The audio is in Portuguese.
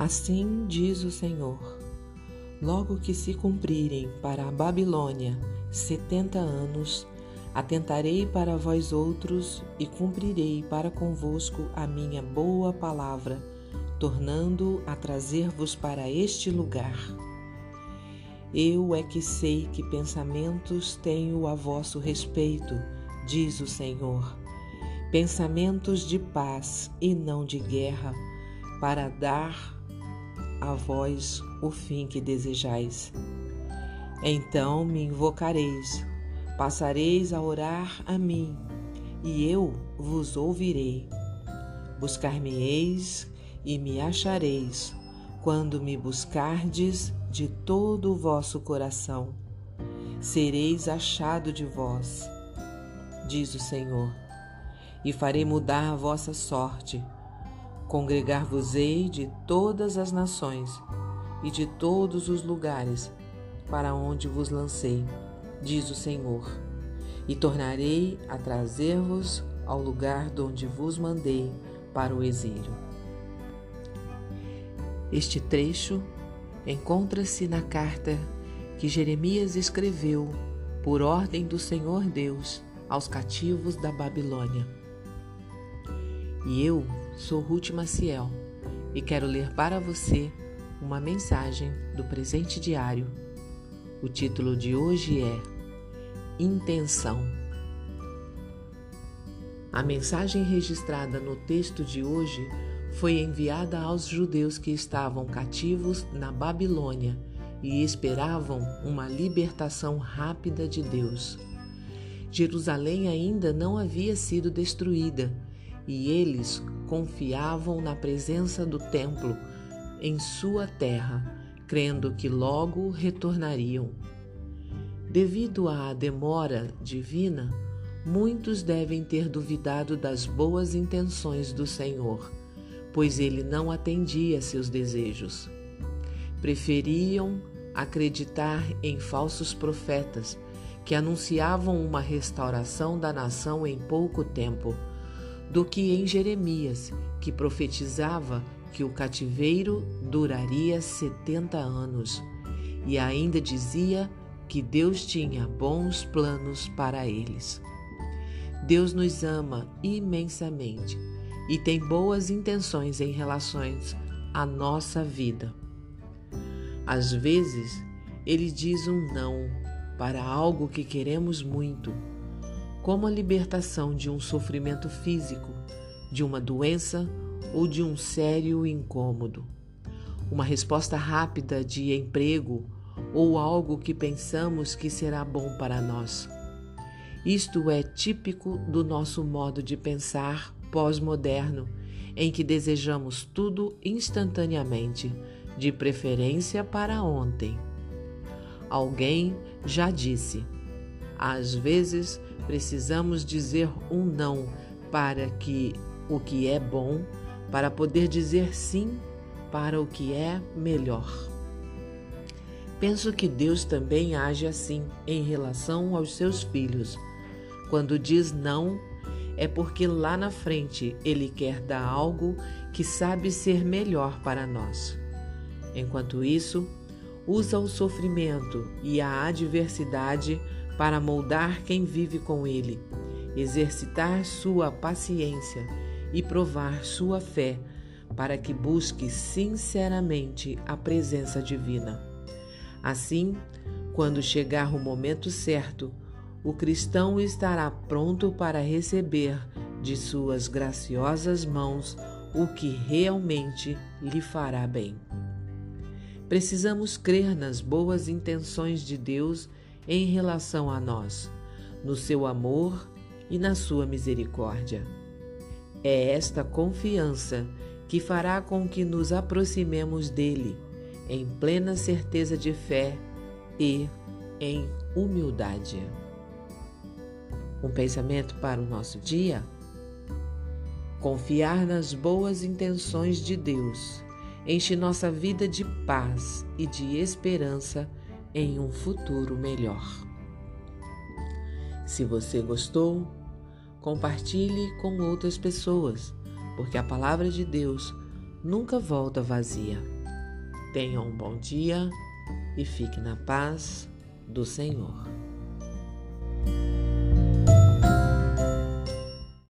Assim diz o Senhor: logo que se cumprirem para a Babilônia setenta anos, atentarei para vós outros e cumprirei para convosco a minha boa palavra, tornando a trazer-vos para este lugar. Eu é que sei que pensamentos tenho a vosso respeito, diz o Senhor, pensamentos de paz e não de guerra, para dar a vós o fim que desejais. Então me invocareis, passareis a orar a mim, e eu vos ouvirei. Buscar-me-eis e me achareis, quando me buscardes de todo o vosso coração. Sereis achado de vós, diz o Senhor, e farei mudar a vossa sorte Congregar-vos-ei de todas as nações e de todos os lugares para onde vos lancei, diz o Senhor, e tornarei a trazer-vos ao lugar de onde vos mandei para o exílio. Este trecho encontra-se na carta que Jeremias escreveu por ordem do Senhor Deus aos cativos da Babilônia. E eu Sou Ruth Maciel e quero ler para você uma mensagem do presente diário. O título de hoje é Intenção. A mensagem registrada no texto de hoje foi enviada aos judeus que estavam cativos na Babilônia e esperavam uma libertação rápida de Deus. Jerusalém ainda não havia sido destruída e eles confiavam na presença do templo em sua terra, crendo que logo retornariam. Devido à demora divina, muitos devem ter duvidado das boas intenções do Senhor, pois ele não atendia seus desejos. Preferiam acreditar em falsos profetas que anunciavam uma restauração da nação em pouco tempo do que em Jeremias, que profetizava que o cativeiro duraria setenta anos e ainda dizia que Deus tinha bons planos para eles. Deus nos ama imensamente e tem boas intenções em relação à nossa vida. Às vezes, Ele diz um não para algo que queremos muito como a libertação de um sofrimento físico, de uma doença ou de um sério incômodo. Uma resposta rápida de emprego ou algo que pensamos que será bom para nós. Isto é típico do nosso modo de pensar pós-moderno, em que desejamos tudo instantaneamente, de preferência para ontem. Alguém já disse: às vezes precisamos dizer um não para que o que é bom, para poder dizer sim para o que é melhor. Penso que Deus também age assim em relação aos seus filhos. Quando diz não, é porque lá na frente Ele quer dar algo que sabe ser melhor para nós. Enquanto isso, usa o sofrimento e a adversidade para moldar quem vive com Ele, exercitar sua paciência e provar sua fé, para que busque sinceramente a presença divina. Assim, quando chegar o momento certo, o cristão estará pronto para receber de suas graciosas mãos o que realmente lhe fará bem. Precisamos crer nas boas intenções de Deus em relação a nós, no seu amor e na sua misericórdia. É esta confiança que fará com que nos aproximemos dele, em plena certeza de fé e em humildade. Um pensamento para o nosso dia? Confiar nas boas intenções de Deus enche nossa vida de paz e de esperança em um futuro melhor. Se você gostou, compartilhe com outras pessoas, porque a palavra de Deus nunca volta vazia. Tenha um bom dia e fique na paz do Senhor.